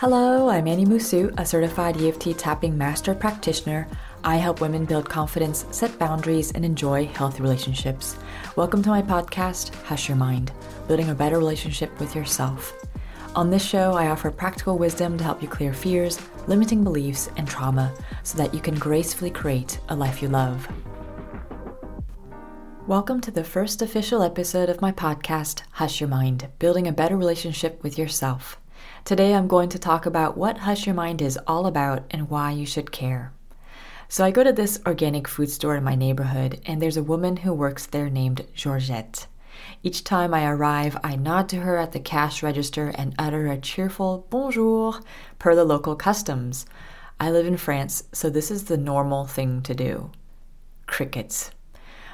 Hello, I'm Annie Musu, a certified EFT tapping master practitioner. I help women build confidence, set boundaries, and enjoy healthy relationships. Welcome to my podcast, Hush Your Mind Building a Better Relationship with Yourself. On this show, I offer practical wisdom to help you clear fears, limiting beliefs, and trauma so that you can gracefully create a life you love. Welcome to the first official episode of my podcast, Hush Your Mind Building a Better Relationship with Yourself. Today I'm going to talk about what Hush Your Mind is all about and why you should care. So I go to this organic food store in my neighborhood, and there's a woman who works there named Georgette. Each time I arrive, I nod to her at the cash register and utter a cheerful bonjour per the local customs. I live in France, so this is the normal thing to do. Crickets.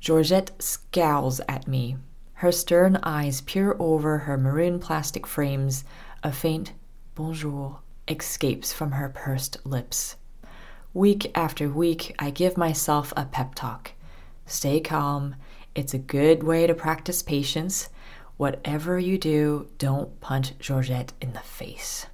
Georgette scowls at me. Her stern eyes peer over her maroon plastic frames, a faint bonjour escapes from her pursed lips. Week after week, I give myself a pep talk. Stay calm. It's a good way to practice patience. Whatever you do, don't punch Georgette in the face.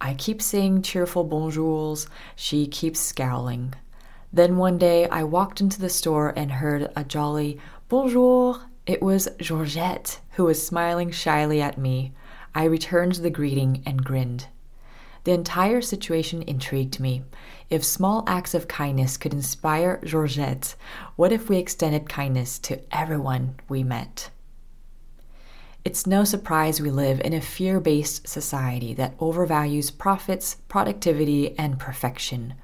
I keep saying cheerful bonjours. She keeps scowling. Then one day I walked into the store and heard a jolly bonjour. It was Georgette, who was smiling shyly at me. I returned the greeting and grinned. The entire situation intrigued me. If small acts of kindness could inspire Georgette, what if we extended kindness to everyone we met? It's no surprise we live in a fear based society that overvalues profits, productivity, and perfection.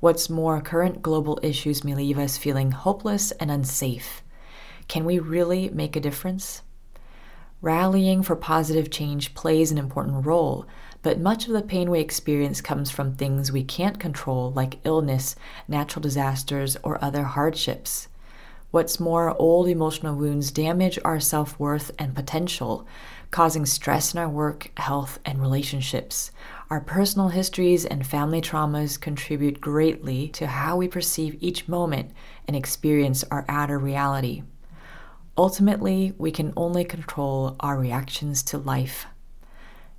What's more, current global issues may leave us feeling hopeless and unsafe. Can we really make a difference? Rallying for positive change plays an important role, but much of the pain we experience comes from things we can't control, like illness, natural disasters, or other hardships. What's more, old emotional wounds damage our self worth and potential, causing stress in our work, health, and relationships. Our personal histories and family traumas contribute greatly to how we perceive each moment and experience our outer reality. Ultimately, we can only control our reactions to life.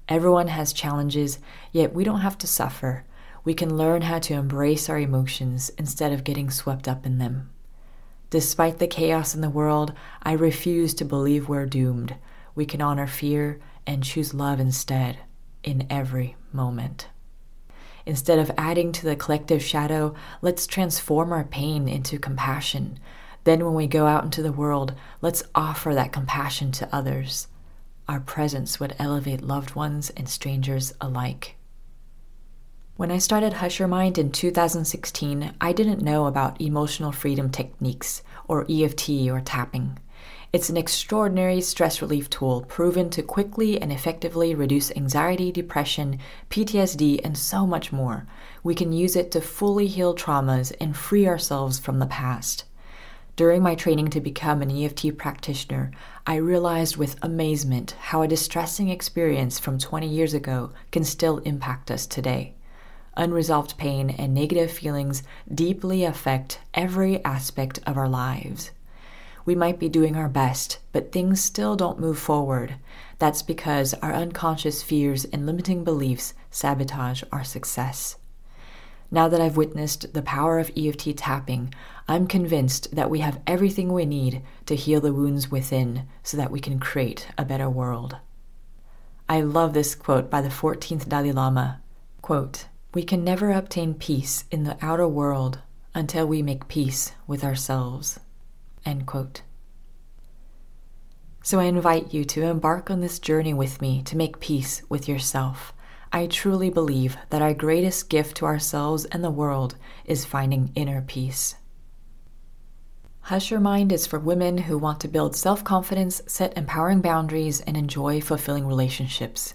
Everyone has challenges, yet we don't have to suffer. We can learn how to embrace our emotions instead of getting swept up in them. Despite the chaos in the world, I refuse to believe we're doomed. We can honor fear and choose love instead, in every moment. Instead of adding to the collective shadow, let's transform our pain into compassion. Then, when we go out into the world, let's offer that compassion to others. Our presence would elevate loved ones and strangers alike. When I started Hush Your Mind in 2016, I didn't know about emotional freedom techniques, or EFT or tapping. It's an extraordinary stress relief tool proven to quickly and effectively reduce anxiety, depression, PTSD, and so much more. We can use it to fully heal traumas and free ourselves from the past. During my training to become an EFT practitioner, I realized with amazement how a distressing experience from 20 years ago can still impact us today. Unresolved pain and negative feelings deeply affect every aspect of our lives. We might be doing our best, but things still don't move forward. That's because our unconscious fears and limiting beliefs sabotage our success. Now that I've witnessed the power of EFT tapping, I'm convinced that we have everything we need to heal the wounds within so that we can create a better world. I love this quote by the 14th Dalai Lama. Quote, we can never obtain peace in the outer world until we make peace with ourselves. End quote. So I invite you to embark on this journey with me to make peace with yourself I truly believe that our greatest gift to ourselves and the world is finding inner peace. Hush Your Mind is for women who want to build self confidence, set empowering boundaries, and enjoy fulfilling relationships.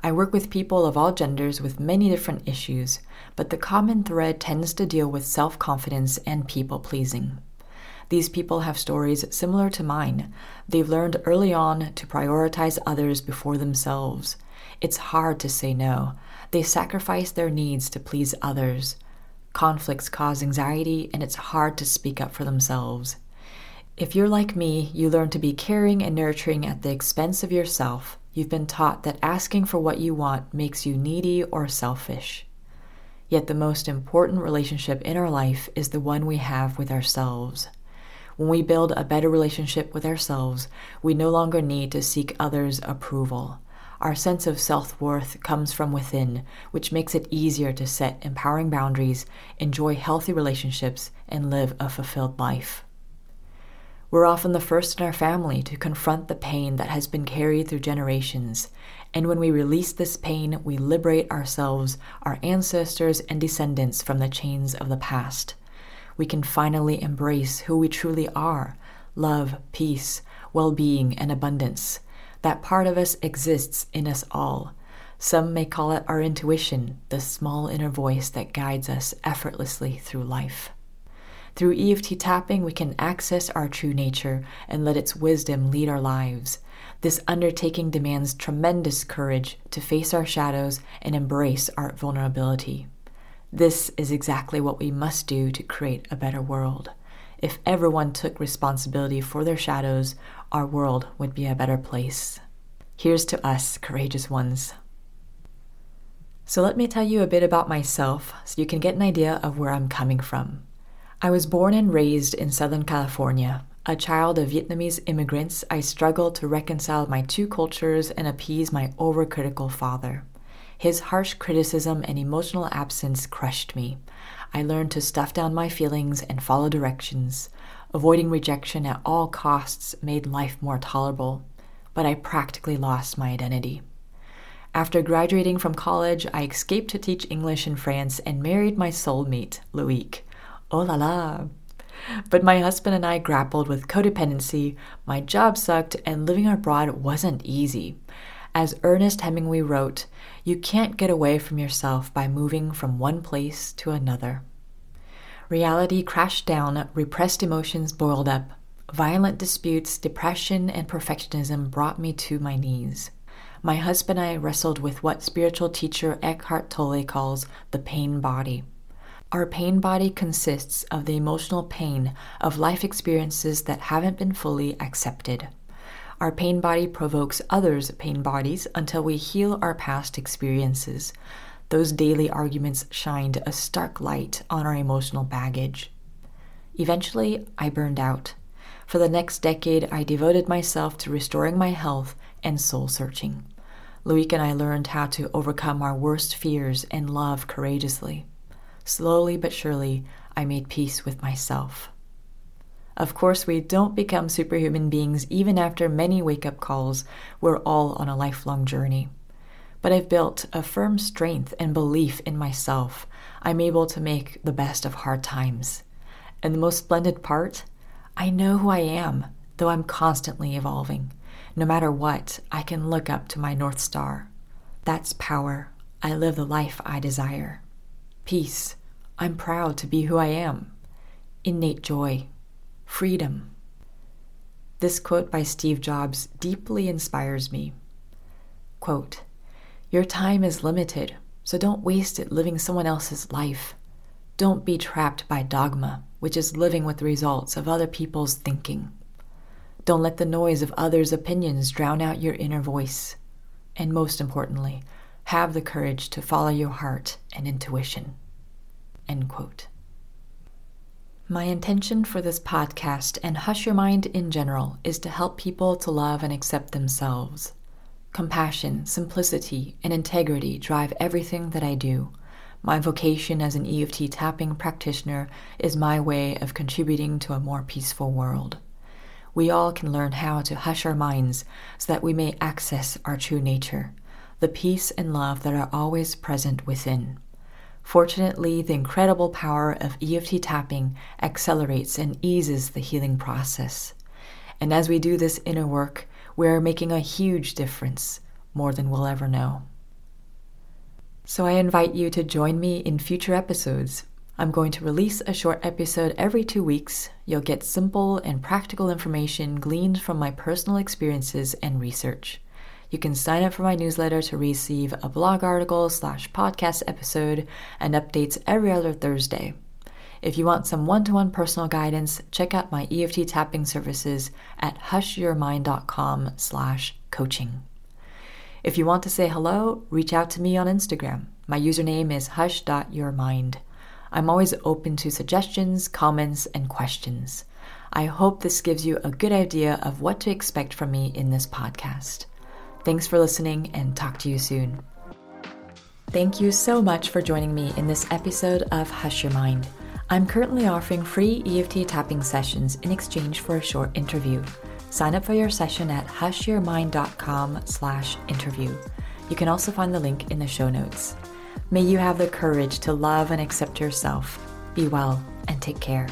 I work with people of all genders with many different issues, but the common thread tends to deal with self confidence and people pleasing. These people have stories similar to mine. They've learned early on to prioritize others before themselves it's hard to say no. They sacrifice their needs to please others. Conflicts cause anxiety, and it's hard to speak up for themselves. If you're like me, you learn to be caring and nurturing at the expense of yourself. You've been taught that asking for what you want makes you needy or selfish. Yet the most important relationship in our life is the one we have with ourselves. When we build a better relationship with ourselves, we no longer need to seek others' approval. Our sense of self worth comes from within, which makes it easier to set empowering boundaries, enjoy healthy relationships, and live a fulfilled life. We're often the first in our family to confront the pain that has been carried through generations. And when we release this pain, we liberate ourselves, our ancestors, and descendants from the chains of the past. We can finally embrace who we truly are love, peace, well being, and abundance. That part of us exists in us all. Some may call it our intuition, the small inner voice that guides us effortlessly through life. Through EFT tapping, we can access our true nature and let its wisdom lead our lives. This undertaking demands tremendous courage to face our shadows and embrace our vulnerability. This is exactly what we must do to create a better world. If everyone took responsibility for their shadows, our world would be a better place. Here's to us, courageous ones. So, let me tell you a bit about myself so you can get an idea of where I'm coming from. I was born and raised in Southern California. A child of Vietnamese immigrants, I struggled to reconcile my two cultures and appease my overcritical father. His harsh criticism and emotional absence crushed me. I learned to stuff down my feelings and follow directions. Avoiding rejection at all costs made life more tolerable, but I practically lost my identity. After graduating from college, I escaped to teach English in France and married my soulmate, Loic. Oh la la. But my husband and I grappled with codependency, my job sucked, and living abroad wasn't easy. As Ernest Hemingway wrote, you can't get away from yourself by moving from one place to another. Reality crashed down, repressed emotions boiled up. Violent disputes, depression, and perfectionism brought me to my knees. My husband and I wrestled with what spiritual teacher Eckhart Tolle calls the pain body. Our pain body consists of the emotional pain of life experiences that haven't been fully accepted. Our pain body provokes others' pain bodies until we heal our past experiences. Those daily arguments shined a stark light on our emotional baggage. Eventually, I burned out. For the next decade, I devoted myself to restoring my health and soul searching. Loic and I learned how to overcome our worst fears and love courageously. Slowly but surely, I made peace with myself. Of course, we don't become superhuman beings even after many wake up calls. We're all on a lifelong journey. But I've built a firm strength and belief in myself. I'm able to make the best of hard times. And the most splendid part? I know who I am, though I'm constantly evolving. No matter what, I can look up to my North Star. That's power. I live the life I desire. Peace. I'm proud to be who I am. Innate joy. Freedom. This quote by Steve Jobs deeply inspires me. Quote, Your time is limited, so don't waste it living someone else's life. Don't be trapped by dogma, which is living with the results of other people's thinking. Don't let the noise of others' opinions drown out your inner voice. And most importantly, have the courage to follow your heart and intuition. End quote. My intention for this podcast and Hush Your Mind in general is to help people to love and accept themselves. Compassion, simplicity, and integrity drive everything that I do. My vocation as an EFT tapping practitioner is my way of contributing to a more peaceful world. We all can learn how to hush our minds so that we may access our true nature, the peace and love that are always present within. Fortunately, the incredible power of EFT tapping accelerates and eases the healing process. And as we do this inner work, we are making a huge difference, more than we'll ever know. So I invite you to join me in future episodes. I'm going to release a short episode every two weeks. You'll get simple and practical information gleaned from my personal experiences and research. You can sign up for my newsletter to receive a blog article slash podcast episode and updates every other Thursday. If you want some one to one personal guidance, check out my EFT tapping services at hushyourmind.com slash coaching. If you want to say hello, reach out to me on Instagram. My username is hush.yourmind. I'm always open to suggestions, comments, and questions. I hope this gives you a good idea of what to expect from me in this podcast. Thanks for listening and talk to you soon. Thank you so much for joining me in this episode of Hush Your Mind. I'm currently offering free EFT tapping sessions in exchange for a short interview. Sign up for your session at hushyourmind.com slash interview. You can also find the link in the show notes. May you have the courage to love and accept yourself. Be well and take care.